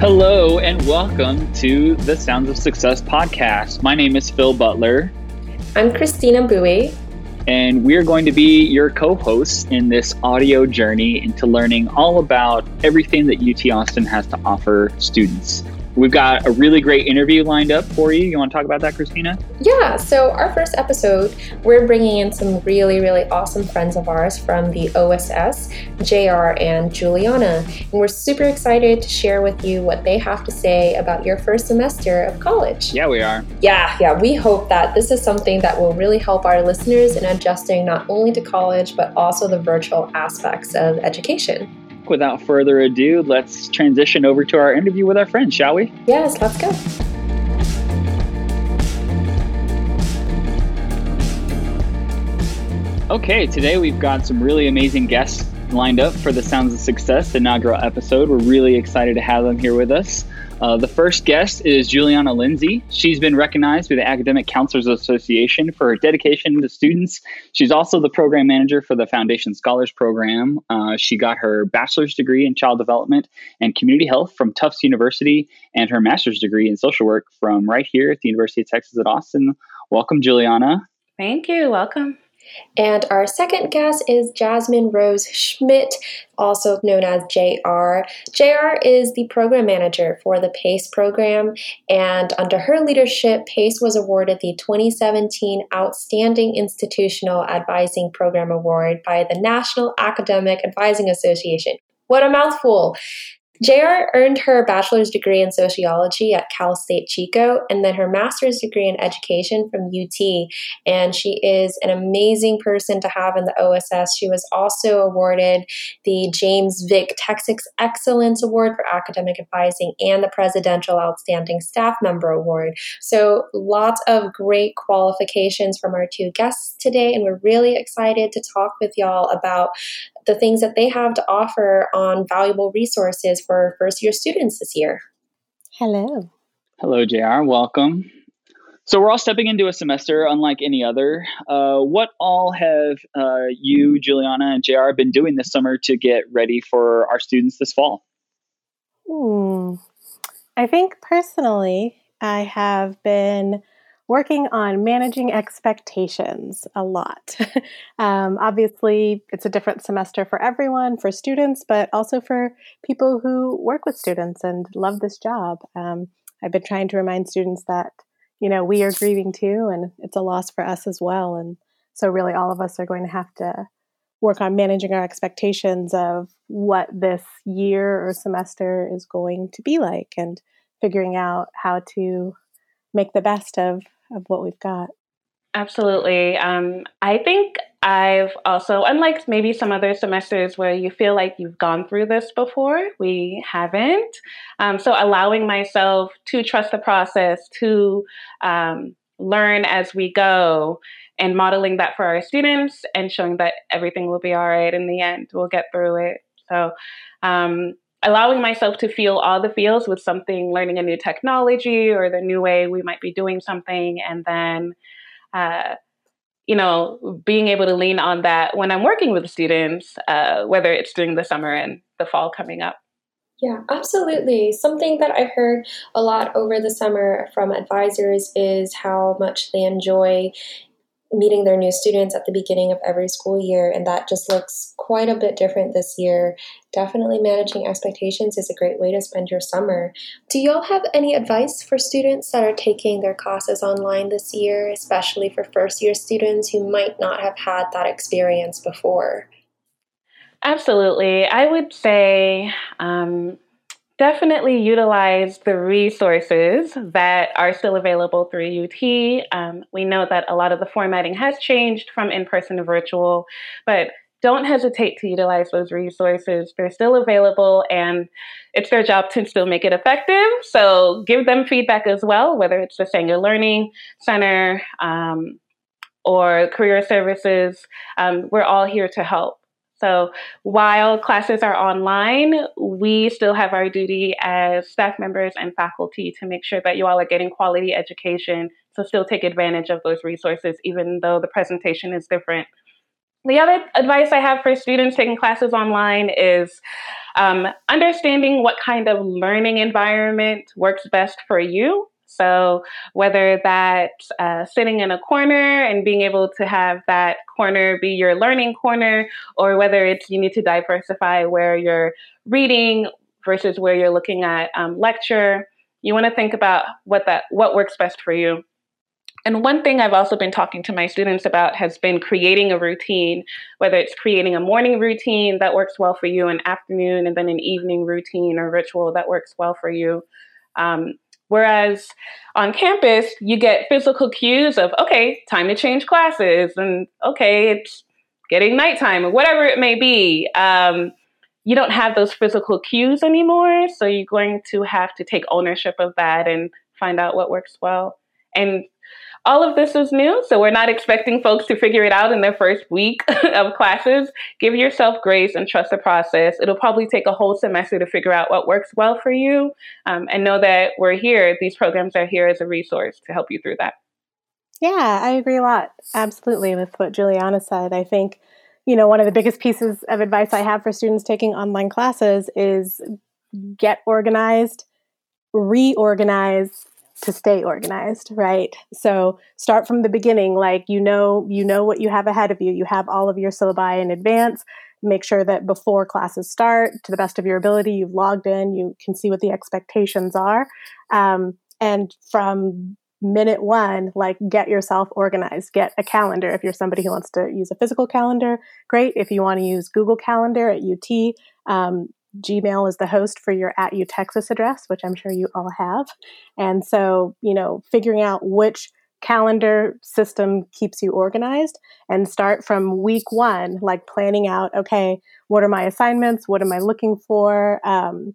Hello, and welcome to the Sounds of Success podcast. My name is Phil Butler. I'm Christina Bowie. And we're going to be your co hosts in this audio journey into learning all about everything that UT Austin has to offer students. We've got a really great interview lined up for you. You want to talk about that, Christina? Yeah, so our first episode, we're bringing in some really, really awesome friends of ours from the OSS, JR and Juliana. And we're super excited to share with you what they have to say about your first semester of college. Yeah, we are. Yeah, yeah. We hope that this is something that will really help our listeners in adjusting not only to college, but also the virtual aspects of education without further ado, let's transition over to our interview with our friend, shall we? Yes, let's go. Okay, today we've got some really amazing guests lined up for the Sounds of Success inaugural episode. We're really excited to have them here with us. Uh, the first guest is Juliana Lindsey. She's been recognized by the Academic Counselors Association for her dedication to students. She's also the program manager for the Foundation Scholars Program. Uh, she got her bachelor's degree in child development and community health from Tufts University and her master's degree in social work from right here at the University of Texas at Austin. Welcome, Juliana. Thank you. Welcome. And our second guest is Jasmine Rose Schmitt, also known as JR. JR is the program manager for the PACE program, and under her leadership, PACE was awarded the 2017 Outstanding Institutional Advising Program Award by the National Academic Advising Association. What a mouthful! JR earned her bachelor's degree in sociology at Cal State Chico and then her master's degree in education from UT. And she is an amazing person to have in the OSS. She was also awarded the James Vick Texas Excellence Award for Academic Advising and the Presidential Outstanding Staff Member Award. So lots of great qualifications from our two guests today. And we're really excited to talk with y'all about the things that they have to offer on valuable resources for first year students this year. Hello. Hello, JR. Welcome. So we're all stepping into a semester unlike any other. Uh, what all have uh, you, Juliana, and JR been doing this summer to get ready for our students this fall? Hmm. I think personally, I have been working on managing expectations a lot. um, obviously, it's a different semester for everyone, for students, but also for people who work with students and love this job. Um, I've been trying to remind students that, you know, we are grieving too, and it's a loss for us as well. And so, really, all of us are going to have to work on managing our expectations of what this year or semester is going to be like and figuring out how to make the best of of what we've got. Absolutely. Um, I think I've also, unlike maybe some other semesters where you feel like you've gone through this before, we haven't. Um, so allowing myself to trust the process, to um, learn as we go, and modeling that for our students and showing that everything will be all right in the end. We'll get through it. So, um, allowing myself to feel all the feels with something, learning a new technology or the new way we might be doing something, and then, uh, you know, being able to lean on that when I'm working with students, uh, whether it's during the summer and the fall coming up. Yeah, absolutely. Something that I've heard a lot over the summer from advisors is how much they enjoy meeting their new students at the beginning of every school year, and that just looks quite a bit different this year. Definitely managing expectations is a great way to spend your summer. Do y'all have any advice for students that are taking their classes online this year, especially for first year students who might not have had that experience before? Absolutely. I would say, um, definitely utilize the resources that are still available through UT. Um, we know that a lot of the formatting has changed from in person to virtual, but don't hesitate to utilize those resources. They're still available and it's their job to still make it effective. So give them feedback as well, whether it's the Sanger Learning Center um, or Career Services. Um, we're all here to help. So while classes are online, we still have our duty as staff members and faculty to make sure that you all are getting quality education. So still take advantage of those resources, even though the presentation is different. the other advice I have for students taking classes online is um, understanding what kind of learning environment works best for you. So, whether that's uh, sitting in a corner and being able to have that corner be your learning corner, or whether it's you need to diversify where you're reading versus where you're looking at um, lecture, you want to think about what that what works best for you. And one thing I've also been talking to my students about has been creating a routine, whether it's creating a morning routine that works well for you, an afternoon, and then an evening routine or ritual that works well for you. Um, whereas on campus, you get physical cues of, okay, time to change classes, and okay, it's getting nighttime, or whatever it may be. Um, you don't have those physical cues anymore. So you're going to have to take ownership of that and find out what works well. And all of this is new, so we're not expecting folks to figure it out in their first week of classes. Give yourself grace and trust the process. It'll probably take a whole semester to figure out what works well for you, um, and know that we're here. These programs are here as a resource to help you through that. Yeah, I agree a lot. Absolutely with what Juliana said. I think, you know, one of the biggest pieces of advice I have for students taking online classes is get organized, reorganize, to stay organized right? So start from the beginning like you know you know what you have ahead of you. You have all of your syllabi in advance. Make sure that before classes start to the best of your ability you've logged in you can see what the expectations are. Um, and from minute one like get yourself organized. Get a calendar. If you're somebody who wants to use a physical calendar great. If you want to use google calendar at ut um, Gmail is the host for your at UTexas address, which I'm sure you all have. And so, you know, figuring out which calendar system keeps you organized and start from week one, like planning out, okay, what are my assignments? What am I looking for? Um,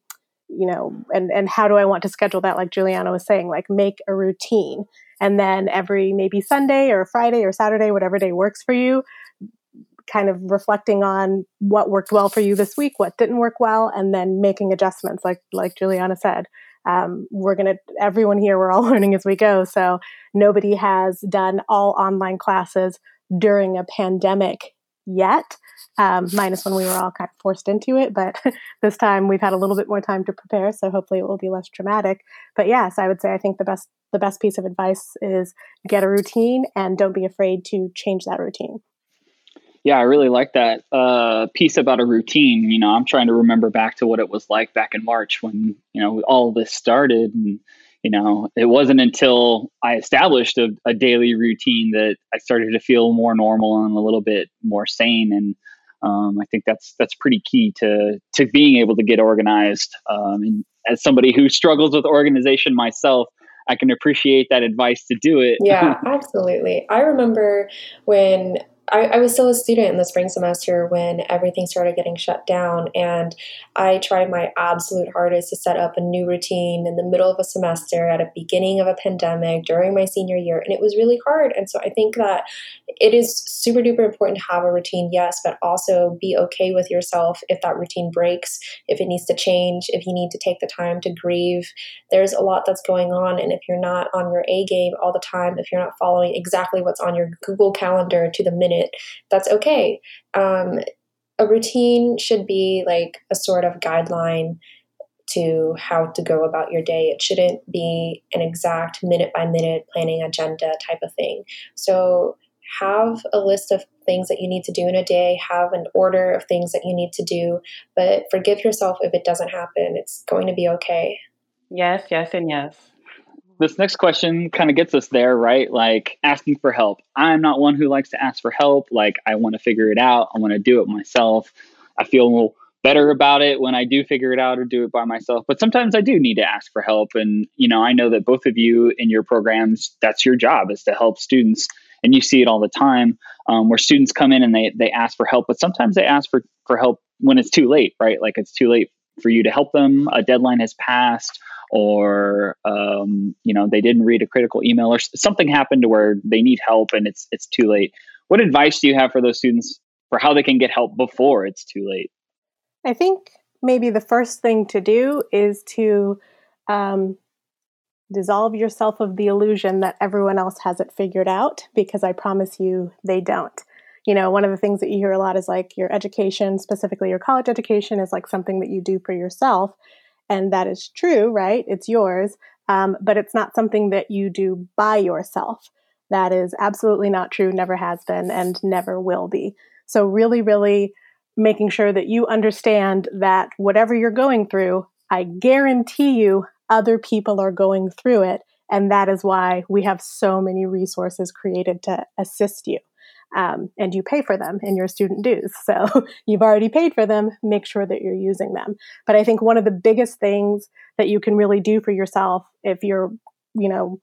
you know, and, and how do I want to schedule that? Like Juliana was saying, like make a routine. And then every maybe Sunday or Friday or Saturday, whatever day works for you, kind of reflecting on what worked well for you this week, what didn't work well, and then making adjustments, like like Juliana said. Um, we're gonna everyone here we're all learning as we go so nobody has done all online classes during a pandemic yet um, minus when we were all kind of forced into it but this time we've had a little bit more time to prepare so hopefully it will be less traumatic but yes i would say i think the best the best piece of advice is get a routine and don't be afraid to change that routine yeah, I really like that uh, piece about a routine. You know, I'm trying to remember back to what it was like back in March when you know all this started, and you know, it wasn't until I established a, a daily routine that I started to feel more normal and a little bit more sane. And um, I think that's that's pretty key to to being able to get organized. Um, and as somebody who struggles with organization myself, I can appreciate that advice to do it. Yeah, absolutely. I remember when I, I, was still a student in the spring semester when everything started getting shut down, and I tried my absolute hardest to set up a new routine in the middle of a semester at a beginning of a pandemic during my senior year, and it was really hard. And so I think that it is super duper important to have a routine, yes, but also be okay with yourself if that routine breaks, if it needs to change, if you need to take the time to grieve. There's a lot that's going on, and if you're not on your A game all the time, if you're not following exactly what's on your Google Calendar to the minute it, that's okay. Um, a routine should be like a sort of guideline to how to go about your day. It shouldn't be an exact minute by minute planning agenda type of thing. So have a list of things that you need to do in a day, have an order of things that you need to do, but forgive yourself if it doesn't happen. It's going to be okay. Yes, yes, and yes this next question kind of gets us there, right? Like asking for help. I'm not one who likes to ask for help. Like I want to figure it out. I want to do it myself. I feel better about it when I do figure it out or do it by myself. But sometimes I do need to ask for help. And, you know, I know that both of you in your programs, that's your job is to help students. And you see it all the time um, where students come in and they, they ask for help, but sometimes they ask for, for help when it's too late, right? Like it's too late for you to help them. A deadline has passed or um, you know they didn't read a critical email or something happened to where they need help and it's it's too late. What advice do you have for those students for how they can get help before it's too late? I think maybe the first thing to do is to um, dissolve yourself of the illusion that everyone else has it figured out because i promise you they don't. You know, one of the things that you hear a lot is like your education, specifically your college education, is like something that you do for yourself. And that is true, right? It's yours. Um, but it's not something that you do by yourself. That is absolutely not true, never has been, and never will be. So, really, really making sure that you understand that whatever you're going through, I guarantee you other people are going through it. And that is why we have so many resources created to assist you. Um, and you pay for them in your student dues. So you've already paid for them, make sure that you're using them. But I think one of the biggest things that you can really do for yourself if you're, you know,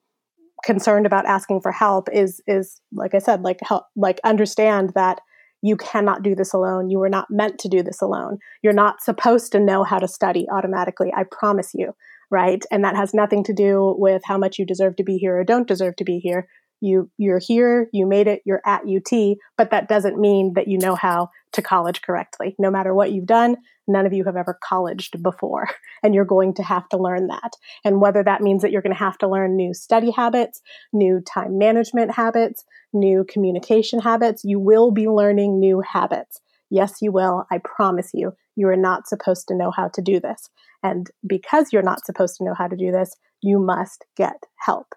concerned about asking for help is is like I said, like help like understand that you cannot do this alone. You were not meant to do this alone. You're not supposed to know how to study automatically. I promise you, right? And that has nothing to do with how much you deserve to be here or don't deserve to be here you you're here you made it you're at ut but that doesn't mean that you know how to college correctly. No matter what you've done none of you have ever colleged before and you're going to have to learn that. And whether that means that you're going to have to learn new study habits new time management habits new communication habits you will be learning new habits. Yes you will i promise you. You are not supposed to know how to do this. And because you're not supposed to know how to do this you must get help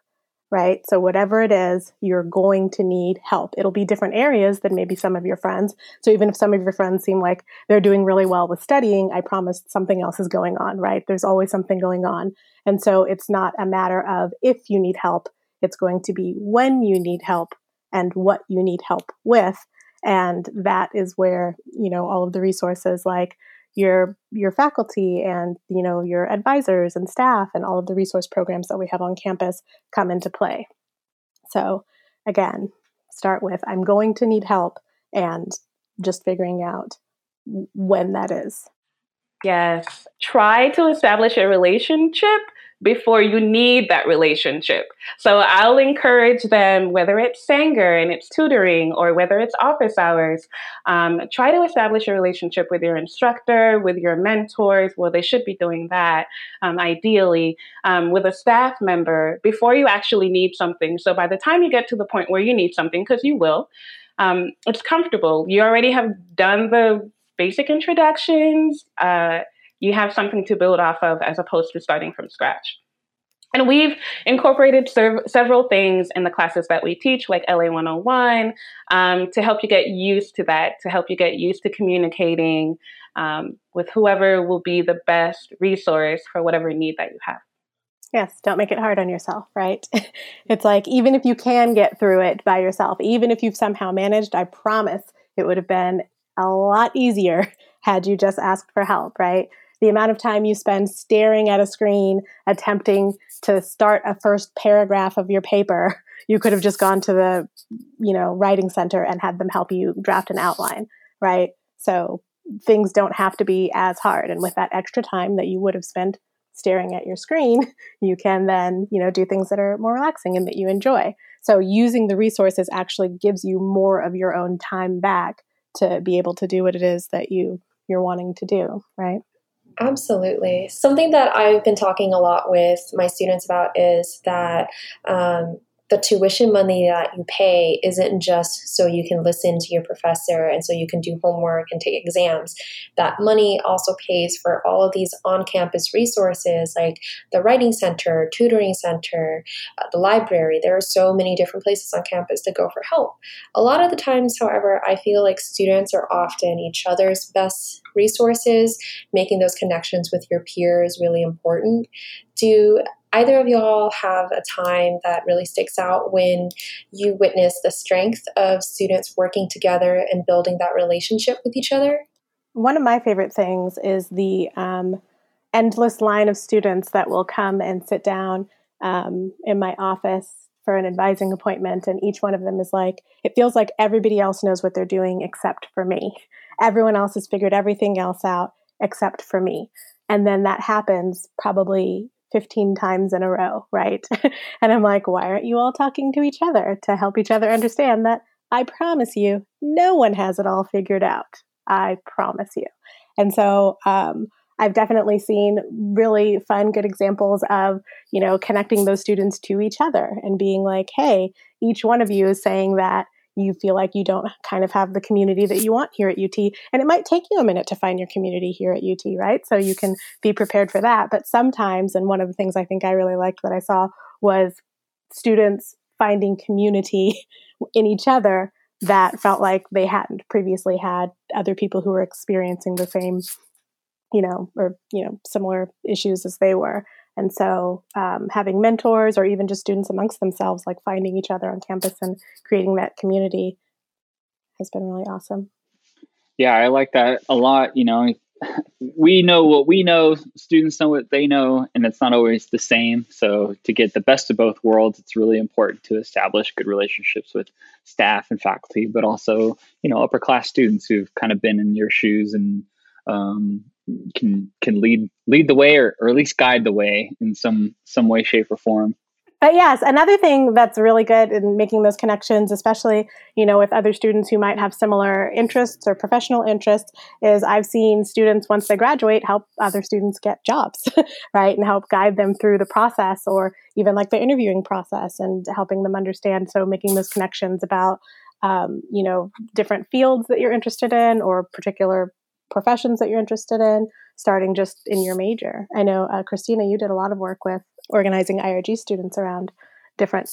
right? So, whatever it is, you're going to need help. It'll be different areas than maybe some of your friends. So, even if some of your friends seem like they're doing really well with studying, I promise something else is going on, right? There's always something going on. And so, it's not a matter of if you need help, it's going to be when you need help and what you need help with. And that is where, you know, all of the resources like your your faculty and you know your advisors and staff and all of the resource programs that we have on campus come into play. So again start with i'm going to need help and just figuring out when that is. Yes. Try to establish a relationship before you need that relationship. So I'll encourage them, whether it's Sanger and it's tutoring or whether it's office hours, um, try to establish a relationship with your instructor, with your mentors. Well, they should be doing that um, ideally um, with a staff member before you actually need something. So by the time you get to the point where you need something, because you will, um, it's comfortable. You already have done the basic introductions. Uh, you have something to build off of as opposed to starting from scratch. And we've incorporated several things in the classes that we teach, like LA 101, um, to help you get used to that, to help you get used to communicating um, with whoever will be the best resource for whatever need that you have. Yes, don't make it hard on yourself, right? it's like even if you can get through it by yourself, even if you've somehow managed, I promise it would have been a lot easier had you just asked for help, right? The amount of time you spend staring at a screen attempting to start a first paragraph of your paper you could have just gone to the you know writing center and had them help you draft an outline right? So things don't have to be as hard and with that extra time that you would have spent staring at your screen you can then you know do things that are more relaxing and that you enjoy. So using the resources actually gives you more of your own time back to be able to do what it is that you you're wanting to do right Absolutely. Something that I've been talking a lot with my students about is that um, the tuition money that you pay isn't just so you can listen to your professor and so you can do homework and take exams. That money also pays for all of these on campus resources like the writing center, tutoring center, uh, the library. There are so many different places on campus to go for help. A lot of the times, however, I feel like students are often each other's best resources. Making those connections with your peers really important. Do either of y'all have a time that really sticks out when you witness the strength of students working together and building that relationship with each other? One of my favorite things is the um, endless line of students that will come and sit down um, in my office for an advising appointment, and each one of them is like, it feels like everybody else knows what they're doing except for me. Everyone else has figured everything else out except for me. And then that happens probably 15 times in a row, right? and I'm like, why aren't you all talking to each other to help each other understand that I promise you, no one has it all figured out. I promise you. And so, um, I've definitely seen really fun, good examples of, you know, connecting those students to each other and being like, hey, each one of you is saying that you feel like you don't kind of have the community that you want here at UT. And it might take you a minute to find your community here at UT, right? So you can be prepared for that. But sometimes, and one of the things I think I really liked that I saw was students finding community in each other that felt like they hadn't previously had other people who were experiencing the same, you know, or, you know, similar issues as they were. And so um, having mentors or even just students amongst themselves, like finding each other on campus and creating that community has been really awesome. Yeah, I like that a lot. You know, we know what we know, students know what they know, and it's not always the same. So, to get the best of both worlds, it's really important to establish good relationships with staff and faculty, but also, you know, upper class students who've kind of been in your shoes and um, can can lead lead the way or, or at least guide the way in some some way, shape, or form. But yes, another thing that's really good in making those connections, especially you know with other students who might have similar interests or professional interests, is I've seen students once they graduate help other students get jobs, right, and help guide them through the process, or even like the interviewing process and helping them understand. So making those connections about um, you know different fields that you're interested in or particular professions that you're interested in, starting just in your major. I know, uh, Christina, you did a lot of work with organizing IRG students around different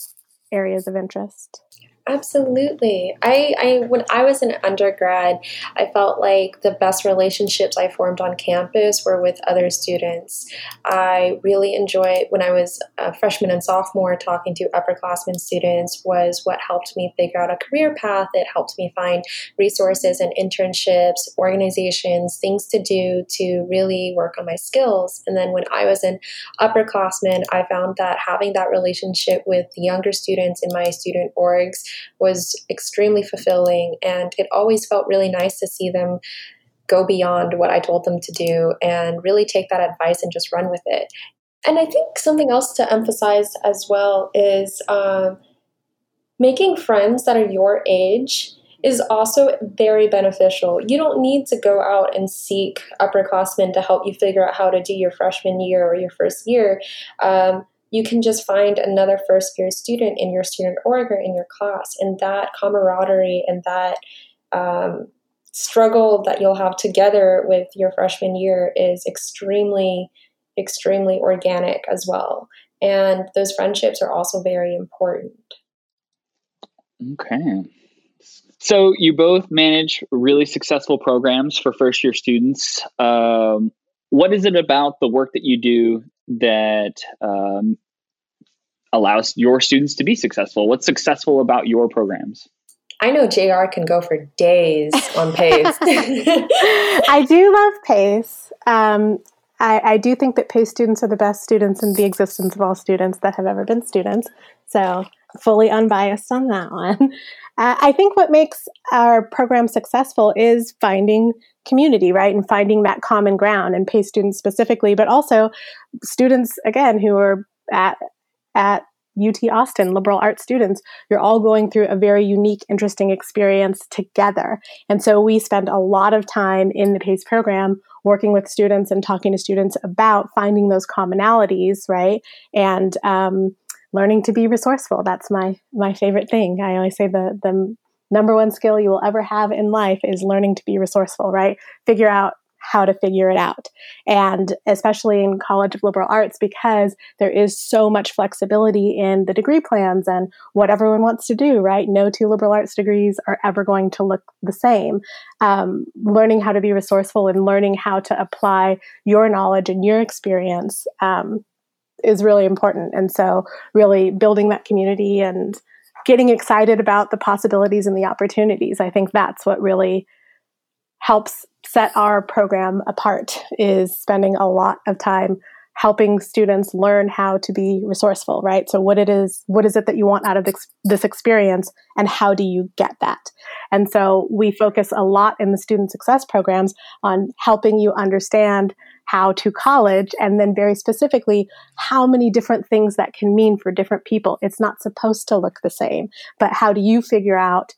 areas of interest. Absolutely. I, I when I was an undergrad, I felt like the best relationships I formed on campus were with other students. I really enjoyed when I was a freshman and sophomore talking to upperclassmen students was what helped me figure out a career path. It helped me find resources and internships, organizations, things to do to really work on my skills. And then when I was an upperclassman, I found that having that relationship with the younger students in my student orgs was extremely fulfilling. And it always felt really nice to see them go beyond what I told them to do and really take that advice and just run with it. And I think something else to emphasize as well is um, making friends that are your age is also very beneficial. You don't need to go out and seek upperclassmen to help you figure out how to do your freshman year or your first year. Um, you can just find another first year student in your student org or in your class. And that camaraderie and that um, struggle that you'll have together with your freshman year is extremely, extremely organic as well. And those friendships are also very important. Okay. So you both manage really successful programs for first year students. Um, what is it about the work that you do that um, allows your students to be successful? What's successful about your programs? I know JR can go for days on PACE. I do love PACE. Um, I, I, do think that PACE students are the best students in the existence of all students that have ever been students. So, fully unbiased on that one. Uh, I think what makes our program successful is finding community, right? And finding that common ground and PACE students specifically, but also students, again, who are at, at UT Austin, liberal arts students, you're all going through a very unique, interesting experience together. And so we spend a lot of time in the PACE program working with students and talking to students about finding those commonalities, right? And um, learning to be resourceful. That's my my favorite thing. I always say the the number one skill you will ever have in life is learning to be resourceful, right? Figure out how to figure it out. And especially in College of Liberal Arts, because there is so much flexibility in the degree plans and what everyone wants to do, right? No two liberal arts degrees are ever going to look the same. Um, learning how to be resourceful and learning how to apply your knowledge and your experience um, is really important. And so, really building that community and getting excited about the possibilities and the opportunities. I think that's what really helps set our program apart is spending a lot of time helping students learn how to be resourceful right? So what it is what is it that you want out of this, this experience and how do you get that? And so we focus a lot in the student success programs on helping you understand how to college and then very specifically how many different things that can mean for different people. It's not supposed to look the same but how do you figure out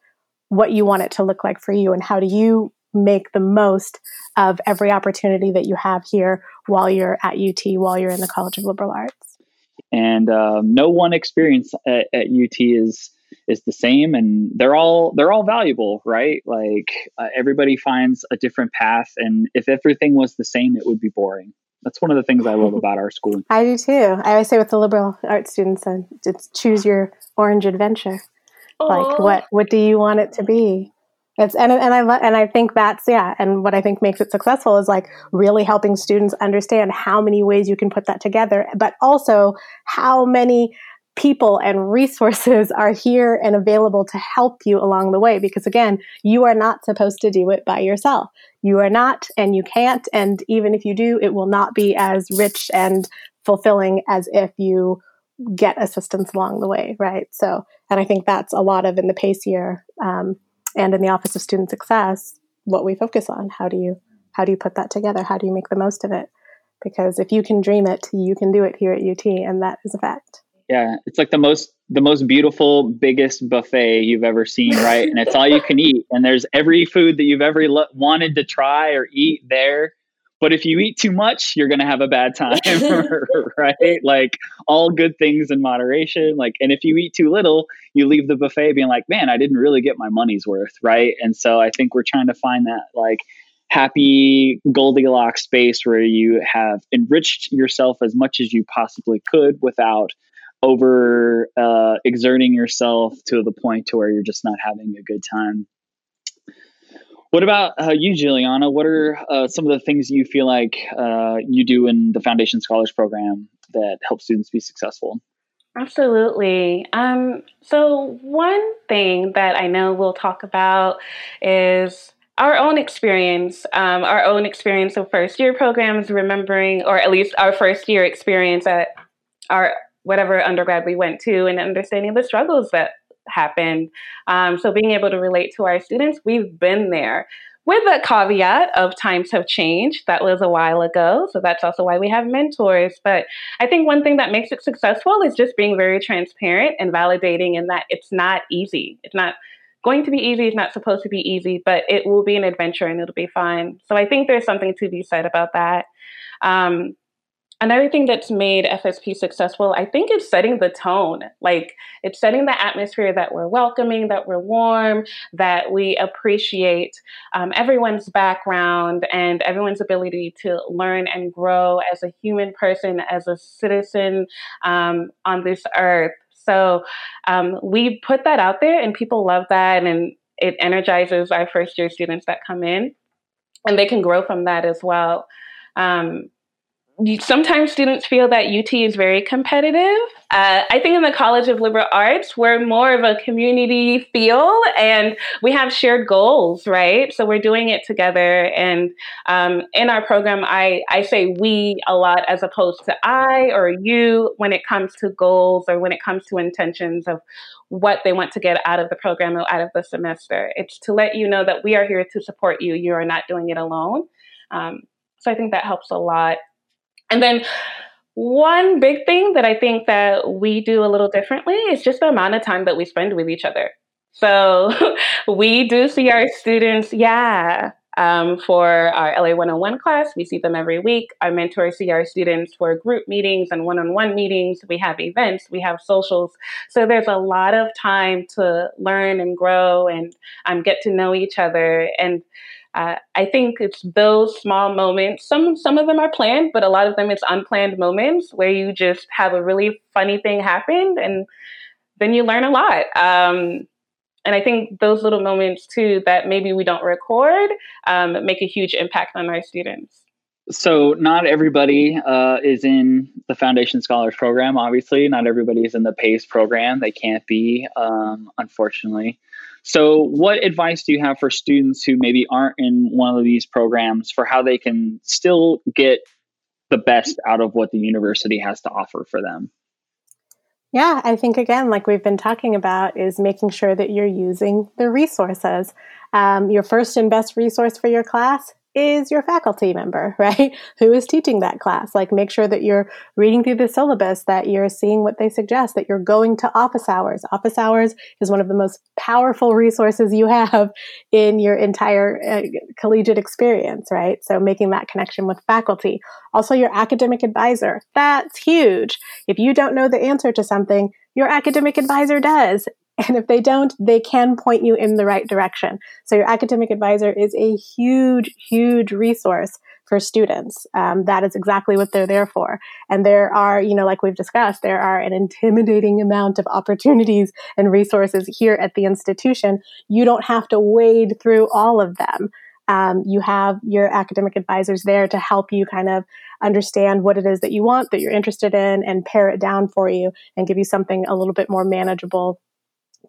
what you want it to look like for you and how do you make the most of every opportunity that you have here while you're at UT, while you're in the College of Liberal Arts. And um, no one experience at, at, UT is is the same and they're all they're all valuable right? Like uh, everybody finds a different path and if everything was the same it would be boring. That's one of the things i love about our school. I do too. I always say with the liberal arts students uh, it's choose your orange adventure. Aww. like what what do you want it to be it's and and I and I think that's yeah, and what I think makes it successful is like really helping students understand how many ways you can put that together, but also how many people and resources are here and available to help you along the way because again you are not supposed to do it by yourself. You are not and you can't and even if you do it will not be as rich and fulfilling as if you get assistance along the way right? So and i think that's a lot of in the pace year um, and in the office of student success what we focus on. How do you how do you put that together? How do you make the most of it? Because if you can dream it you can do it here at ut and that is a fact. Yeah it's like the most the most beautiful biggest buffet you've ever seen right? And it's all you can eat. And there's every food that you've ever lo- wanted to try or eat there but if you eat too much you're going to have a bad time right? Like all good things in moderation like and if you eat too little you leave the buffet being like man i didn't really get my money's worth right? And so i think we're trying to find that like happy goldilocks space where you have enriched yourself as much as you possibly could without over uh, exerting yourself to the point to where you're just not having a good time what about uh, you, Juliana? What are uh, some of the things you feel like uh, you do in the Foundation Scholars Program that help students be successful? Absolutely. Um, so, one thing that I know we'll talk about is our own experience, um, our own experience of first year programs, remembering, or at least our first year experience at our whatever undergrad we went to, and understanding the struggles that happened. Um, so being able to relate to our students, we've been there. With the caveat of times have changed. That was a while ago. So that's also why we have mentors. But I think one thing that makes it successful is just being very transparent and validating in that it's not easy. It's not going to be easy. It's not supposed to be easy, but it will be an adventure and it'll be fun. So I think there's something to be said about that. Um, another thing that's made FSP successful, I think, is setting the tone. Like it's setting the atmosphere that we're welcoming, that we're warm, that we appreciate um, everyone's background and everyone's ability to learn and grow as a human person, as a citizen um, on this earth. So um, we put that out there, and people love that, and it energizes our first year students that come in, and they can grow from that as well. Um, sometimes students feel that UT is very competitive. Uh, I think in the College of Liberal Arts, we're more of a community feel and we have shared goals, right? So we're doing it together. And um, in our program, I, I say we a lot as opposed to I or you when it comes to goals or when it comes to intentions of what they want to get out of the program or out of the semester. It's to let you know that we are here to support you. You are not doing it alone. Um, so I think that helps a lot. And then one big thing that I think that we do a little differently is just the amount of time that we spend with each other. So we do see our students, yeah, um, for our LA 101 class. We see them every week. Our mentors see our students for group meetings and one on one meetings. We have events, we have socials. So there's a lot of time to learn and grow and um, get to know each other. And uh, I think it's those small moments. Some some of them are planned, but a lot of them it's unplanned moments where you just have a really funny thing happen, and then you learn a lot. Um, and I think those little moments too that maybe we don't record um, make a huge impact on our students. So not everybody uh, is in the Foundation Scholars Program. Obviously, not everybody is in the PACE program. They can't be, um, unfortunately. So, what advice do you have for students who maybe aren't in one of these programs for how they can still get the best out of what the university has to offer for them? Yeah, I think again, like we've been talking about, is making sure that you're using the resources. Um, your first and best resource for your class is your faculty member, right? Who is teaching that class? Like, make sure that you're reading through the syllabus, that you're seeing what they suggest, that you're going to office hours. Office hours is one of the most powerful resources you have in your entire uh, collegiate experience, right? So, making that connection with faculty. Also, your academic advisor. That's huge. If you don't know the answer to something, your academic advisor does And if they don't, they can point you in the right direction. So your academic advisor is a huge, huge resource for students. Um, that is exactly what they're there for. And there are, you know, like we've discussed, there are an intimidating amount of opportunities and resources here at the institution. You don't have to wade through all of them. Um, you have your academic advisors there to help you kind of understand what it is that you want, that you're interested in, and pare it down for you and give you something a little bit more manageable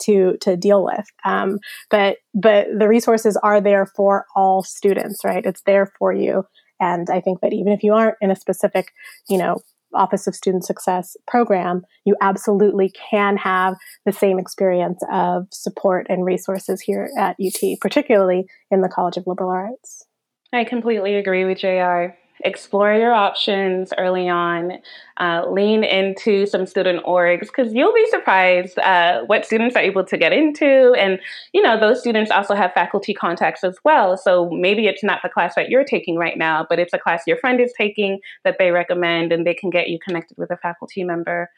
to to deal with. Um, but but the resources are there for all students, right? It's there for you, and I think that even if you aren't in a specific, you know, Office of Student Success program, you absolutely can have the same experience of support and resources here at UT, particularly in the College of Liberal Arts. I completely agree with JR explore your options early on, uh, lean into some student orgs because you'll be surprised uh, what students are able to get into. And, you know, those students also have faculty contacts as well. So maybe it's not the class that you're taking right now, but it's a class your friend is taking that they recommend and they can get you connected with a faculty member.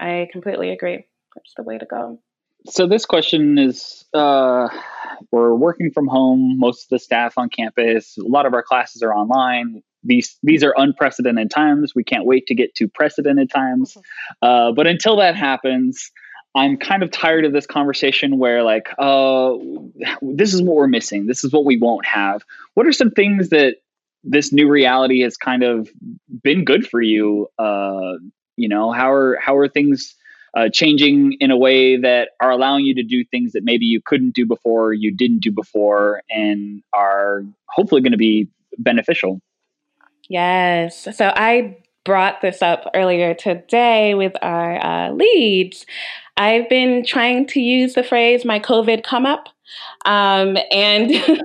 I completely agree. That's the way to go. So this question is uh, we're working from home, most of the staff on campus, a lot of our classes are online these these are unprecedented times. We can't wait to get to precedented times. Uh, but until that happens, I'm kind of tired of this conversation where like, uh, this is what we're missing. This is what we won't have. What are some things that this new reality has kind of been good for you? Uh, you know, how are how are things uh, changing in a way that are allowing you to do things that maybe you couldn't do before, you didn't do before, and are hopefully going to be beneficial? Yes. So I brought this up earlier today with our uh, leads. I've been trying to use the phrase my COVID come up. Um, and I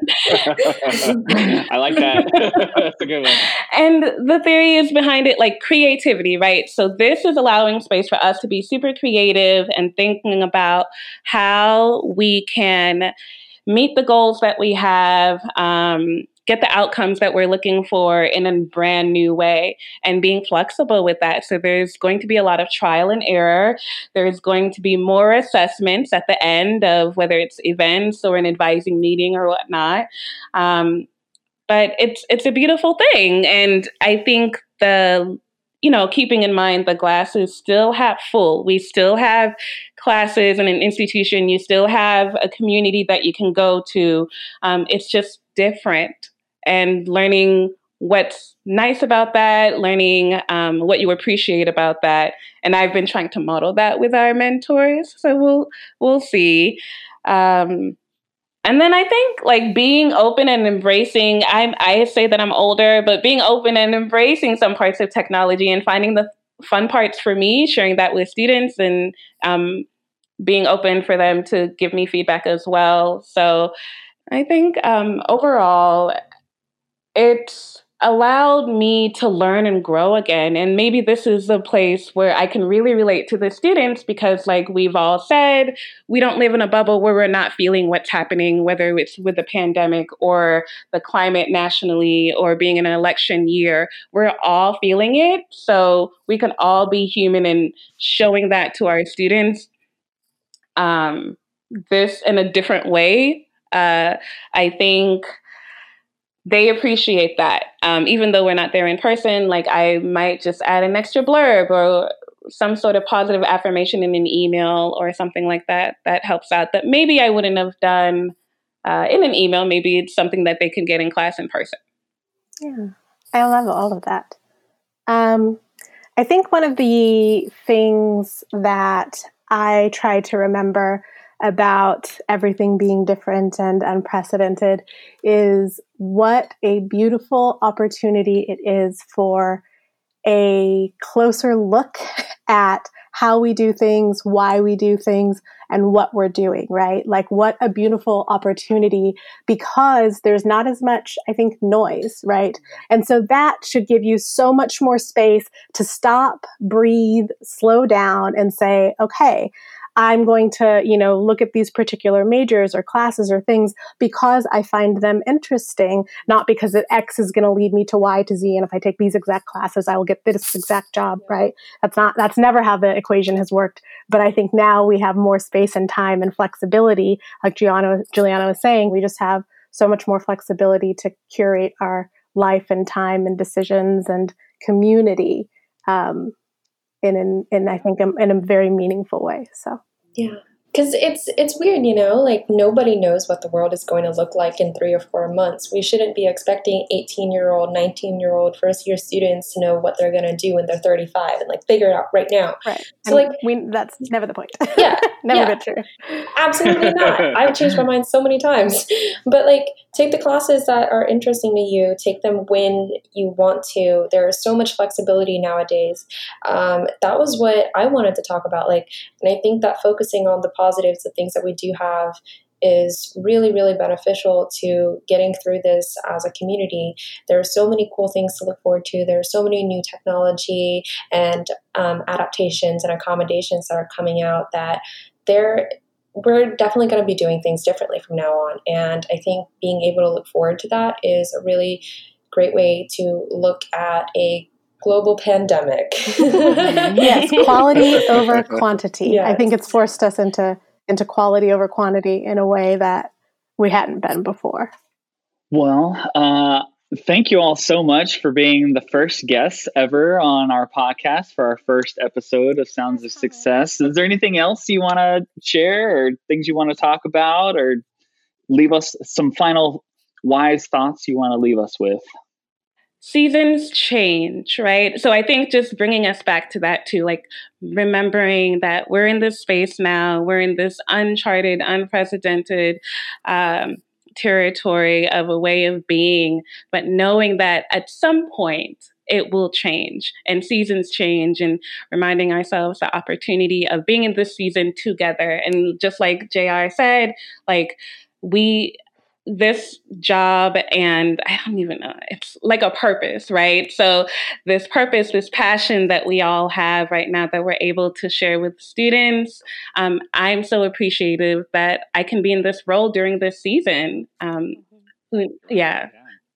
like that. That's a good one. And the theory is behind it like creativity, right? So this is allowing space for us to be super creative and thinking about how we can meet the goals that we have. Um, get the outcomes that we're looking for in a brand new way and being flexible with that. So there's going to be a lot of trial and error. There's going to be more assessments at the end of whether it's events or an advising meeting or whatnot. Um, but it's it's a beautiful thing, and I think the you know, keeping in mind the glass is still half full. We still have classes in an institution. You still have a community that you can go to. Um, it's just different and learning what's nice about that, learning um, what you appreciate about that. And I've been trying to model that with our mentors. So we'll we'll see. Um, and then I think like being open and embracing. I I say that I'm older, but being open and embracing some parts of technology and finding the fun parts for me, sharing that with students and um, being open for them to give me feedback as well. So I think um, overall, it's allowed me to learn and grow again. And maybe this is a place where I can really relate to the students because, like we've all said, we don't live in a bubble where we're not feeling what's happening, whether it's with the pandemic or the climate nationally or being in an election year. We're all feeling it. So we can all be human and showing that to our students. Um, this in a different way. Uh, I think they appreciate that. Um, even though we're not there in person, like I might just add an extra blurb or some sort of positive affirmation in an email or something like that that helps out that maybe I wouldn't have done uh, in an email. Maybe it's something that they can get in class in person. Yeah, I love all of that. Um, I think one of the things that I try to remember about everything being different and unprecedented is what a beautiful opportunity it is for a closer look at how we do things, why we do things, and what we're doing, right? Like, what a beautiful opportunity because there's not as much, I think, noise, right? And so that should give you so much more space to stop, breathe, slow down, and say, okay, I'm going to, you know, look at these particular majors or classes or things because I find them interesting, not because X is going to lead me to Y to Z. And if I take these exact classes, I will get this exact job, right? That's not, that's never how the equation has worked. But I think now we have more space and time and flexibility. Like Giuliana, Juliana was saying, we just have so much more flexibility to curate our life and time and decisions and community um, in, in, in I think in a very meaningful way. So yeah, because it's it's weird you know like nobody knows what the world is going to look like in three or four months. We shouldn't be expecting 18 year old 19 year old first year students to know what they're going to do when they're 35 and like figure it out right now. Right. So and like we that's never the point. Yeah never yeah, been true. Absolutely not. I've changed my mind so many times. But like take the classes that are interesting to you take them when you want to. There's so much flexibility nowadays. Um, that was what i wanted to talk about like and i think that focusing on the positives, the things that we do have, is really, really beneficial to getting through this as a community. There are so many cool things to look forward to. There are so many new technology and um, adaptations and accommodations that are coming out that there we're definitely going to be doing things differently from now on. And I think being able to look forward to that is a really great way to look at a global pandemic. yes, quality over quantity. Yes. I think it's forced us into into quality over quantity in a way that we hadn't been before. Well, uh, thank you all so much for being the first guests ever on our podcast for our first episode of Sounds of Success. Is there anything else you want to share or things you want to talk about or leave us some final wise thoughts you want to leave us with? Seasons change, right? So I think just bringing us back to that too, like remembering that we're in this space now, we're in this uncharted, unprecedented um, territory of a way of being, but knowing that at some point, it will change and seasons change and reminding ourselves the opportunity of being in this season together and just like jr said like we this job and I don't even know, it's like a purpose, right? So, this purpose, this passion that we all have right now that we're able to share with students, um, I'm so appreciative that I can be in this role during this season. Um, yeah.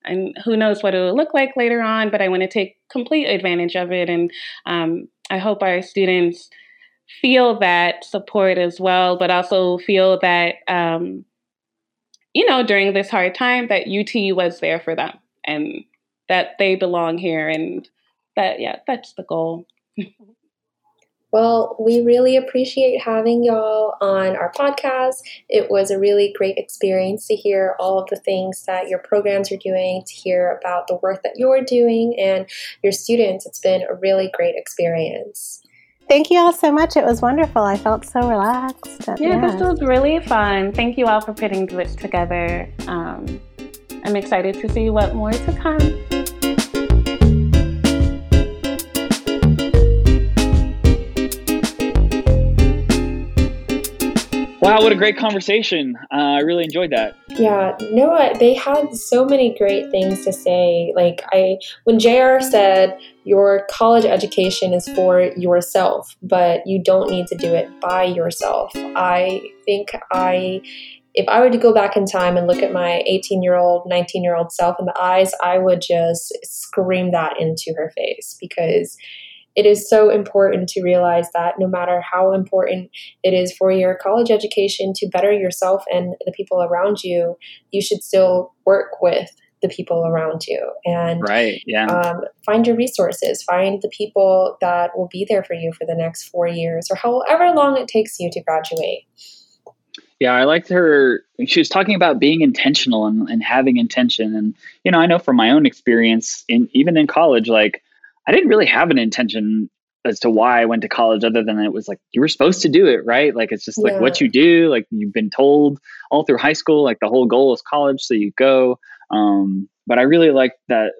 And who knows what it will look like later on, but I want to take complete advantage of it. And um, I hope our students feel that support as well, but also feel that um, you know, during this hard time, that UT was there for them and that they belong here. And that, yeah, that's the goal. Well, we really appreciate having y'all on our podcast. It was a really great experience to hear all of the things that your programs are doing, to hear about the work that you're doing and your students. It's been a really great experience. Thank you all so much. It was wonderful. I felt so relaxed. Yeah, yeah. this was really fun. Thank you all for putting this together. Um, I'm excited to see what more to come. Wow, what a great conversation. Uh, I really enjoyed that. Yeah, no, they had so many great things to say. Like, I, when JR said, your college education is for yourself, but you don't need to do it by yourself, I think I if I were to go back in time and look at my 18 year old, 19 year old self in the eyes, I would just scream that into her face because it is so important to realize that no matter how important it is for your college education to better yourself and the people around you, you should still work with the people around you and right yeah um, find your resources find the people that will be there for you for the next four years or however long it takes you to graduate yeah i liked her she was talking about being intentional and, and having intention and you know i know from my own experience in even in college like I didn't really have an intention as to why I went to college other than it was like you were supposed to do it, right? Like it's just like yeah. what you do, like you've been told all through high school, like the whole goal is college, so you go. Um, but I really like that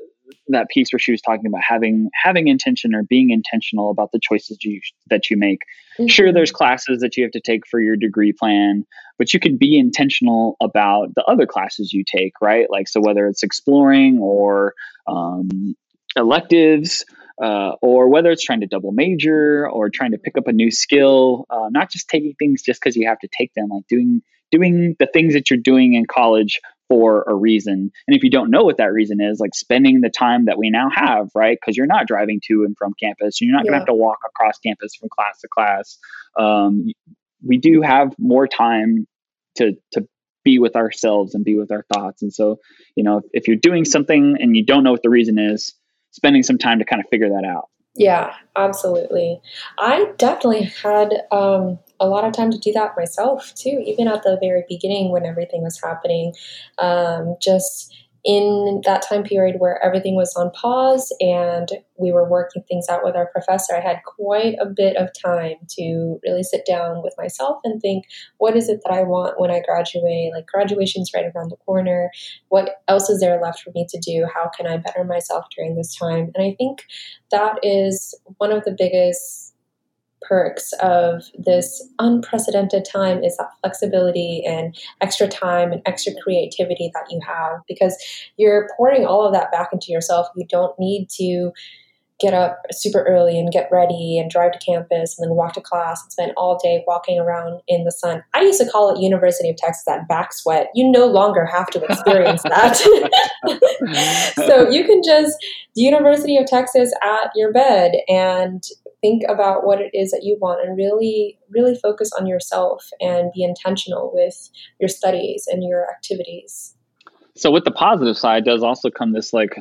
that piece where she was talking about having having intention or being intentional about the choices you that you make. Mm-hmm. Sure, there's classes that you have to take for your degree plan, but you can be intentional about the other classes you take, right? Like so, whether it's exploring or um, electives uh, or whether it's trying to double major or trying to pick up a new skill, uh, not just taking things just because you have to take them, like doing doing the things that you're doing in college for a reason. And if you don't know what that reason is, like spending the time that we now have, right? Because you're not driving to and from campus, you're not yeah. going to have to walk across campus from class to class. Um, we do have more time to to be with ourselves and be with our thoughts. And so, you know, if, if you're doing something and you don't know what the reason is, spending some time to kind of figure that out. Yeah, absolutely. I definitely had um, a lot of time to do that myself too, even at the very beginning when everything was happening. Um, just in that time period where everything was on pause and we were working things out with our professor, I had quite a bit of time to really sit down with myself and think, what is it that I want when I graduate? Like, graduation's right around the corner. What else is there left for me to do? How can I better myself during this time? And I think that is one of the biggest perks of this unprecedented time is that flexibility and extra time and extra creativity that you have because you're pouring all of that back into yourself. You don't need to get up super early and get ready and drive to campus and then walk to class and spend all day walking around in the sun. I used to call it University of Texas that back sweat. You no longer have to experience that. so you can just University of Texas at your bed and think about what it is that you want and really really focus on yourself and be intentional with your studies and your activities. So with the positive side does also come this like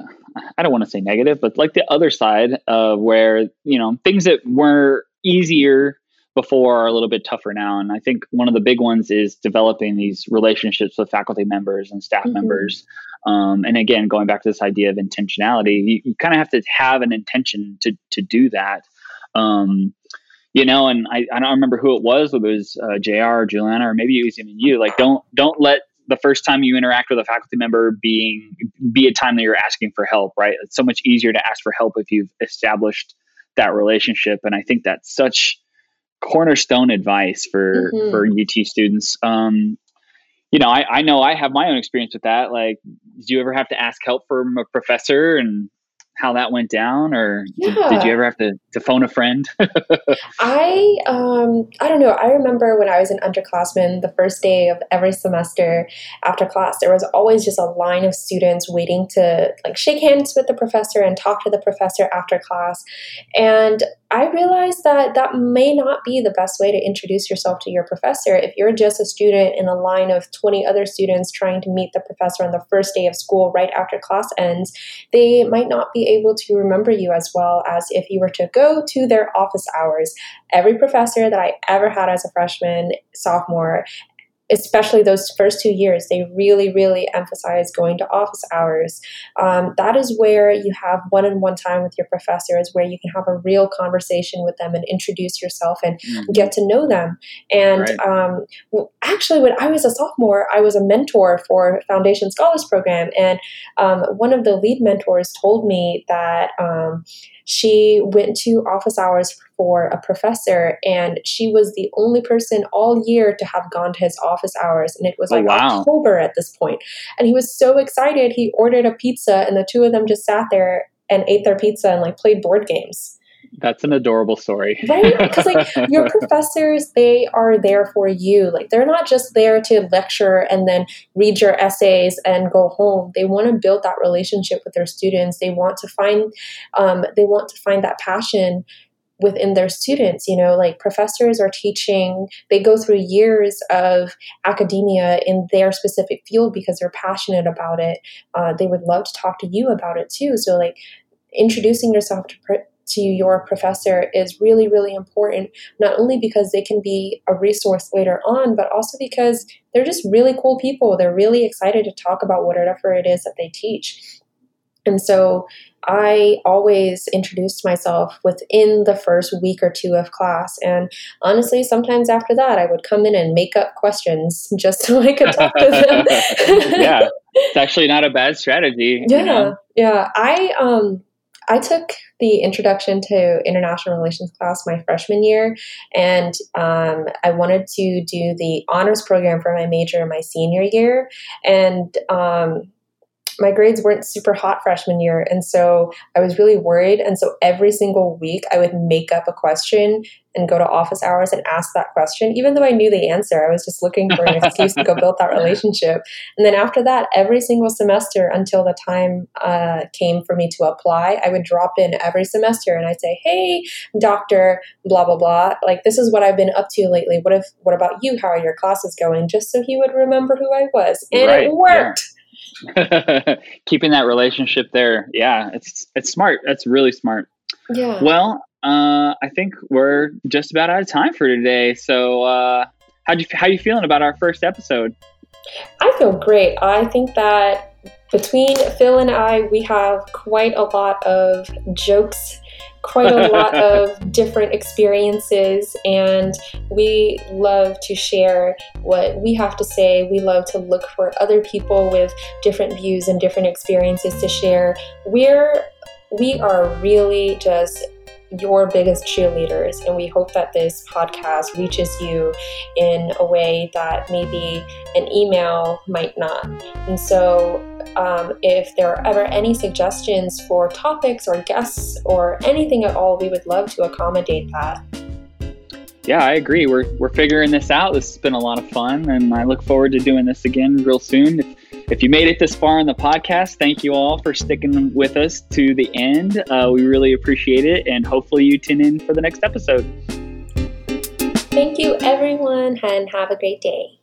i don't want to say negative but like the other side of where you know things that were easier before are a little bit tougher now. And i think one of the big ones is developing these relationships with faculty members and staff mm-hmm. members. Um, and again going back to this idea of intentionality you, you kind of have to have an intention to to do that um, you know, and I, I don't remember who it was, whether it was uh, JR or Juliana, or maybe it was even you. Like, don't don't let the first time you interact with a faculty member being be a time that you're asking for help. Right? It's so much easier to ask for help if you've established that relationship, and I think that's such cornerstone advice for mm-hmm. for UT students. Um, you know, I, I know I have my own experience with that. Like, do you ever have to ask help from a professor and how that went down or yeah. did, did, you ever have to, to phone a friend i um i don't know i remember when i was an underclassman the first day of every semester after class there was always just a line of students waiting to like shake hands with the professor and talk to the professor after class and I realized that that may not be the best way to introduce yourself to your professor. If you're just a student in a line of 20 other students trying to meet the professor on the first day of school right after class ends, they might not be able to remember you as well as if you were to go to their office hours. Every professor that I ever had as a freshman, sophomore, especially those first two years, they really, really emphasize going to office hours. Um, that is where you have one on one time with your professor, is where you can have a real conversation with them and introduce yourself and mm-hmm. get to know them. And right. um, actually, when I was a sophomore, I was a mentor for Foundation Scholars Program. And um, one of the lead mentors told me that um, she went to office hours for a professor and she was the only person all year to have gone to his office hours and it was oh, like oh, wow. october at this point and he was so excited he ordered a pizza and the two of them just sat there and ate their pizza and like played board games that's an adorable story. right? Because like your professors, they are there for you. Like they're not just there to lecture and then read your essays and go home. They want to build that relationship with their students. They want to find um, they want to find that passion within their students you know like professors are teaching they go through years of academia in their specific field because they're passionate about it uh, they would love to talk to you about it too so like introducing yourself to to your professor is really, really important, not only because they can be a resource later on, but also because they're just really cool people. They're really excited to talk about whatever it is that they teach. And so I always introduced myself within the first week or two of class. And honestly, sometimes after that, I would come in and make up questions just so I could talk to them. yeah, it's actually not a bad strategy. Yeah, you know? yeah. I um, I took the introduction to international relations class my freshman year, and um, I wanted to do the honors program for my major my senior year. And um, my grades weren't super hot freshman year. And so I was really worried. And so every single week I would make up a question and go to office hours and ask that question, even though I knew the answer. I was just looking for an excuse to go build that relationship. And then after that, every single semester until the time uh, came for me to apply, I would drop in every semester and I'd say, "Hey, doctor, blah blah blah. Like this is what I've been up to lately. What if? What about you? How are your classes going?" Just so he would remember who I was, and right, it worked. Keeping that relationship there. Yeah it's it's smart. That's really smart. Yeah. Well uh, i think we're just about out of time for today. So uh, how do you how you feeling about our first episode? I feel great. I think that between phil and i we have quite a lot of jokes quite a lot of different experiences, and we love to share what we have to say. We love to look for other people with different views and different experiences to share. We're we are really just your biggest cheerleaders. And we hope that this podcast reaches you in a way that maybe an email might not. And so, um, if there are ever any suggestions for topics or guests or anything at all, we would love to accommodate that. Yeah, I agree. We're, we're figuring this out. This has been a lot of fun, and I look forward to doing this again real soon. If, if you made it this far in the podcast, thank you all for sticking with us to the end. Uh, we really appreciate it, and hopefully, you tune in for the next episode. Thank you, everyone, and have a great day.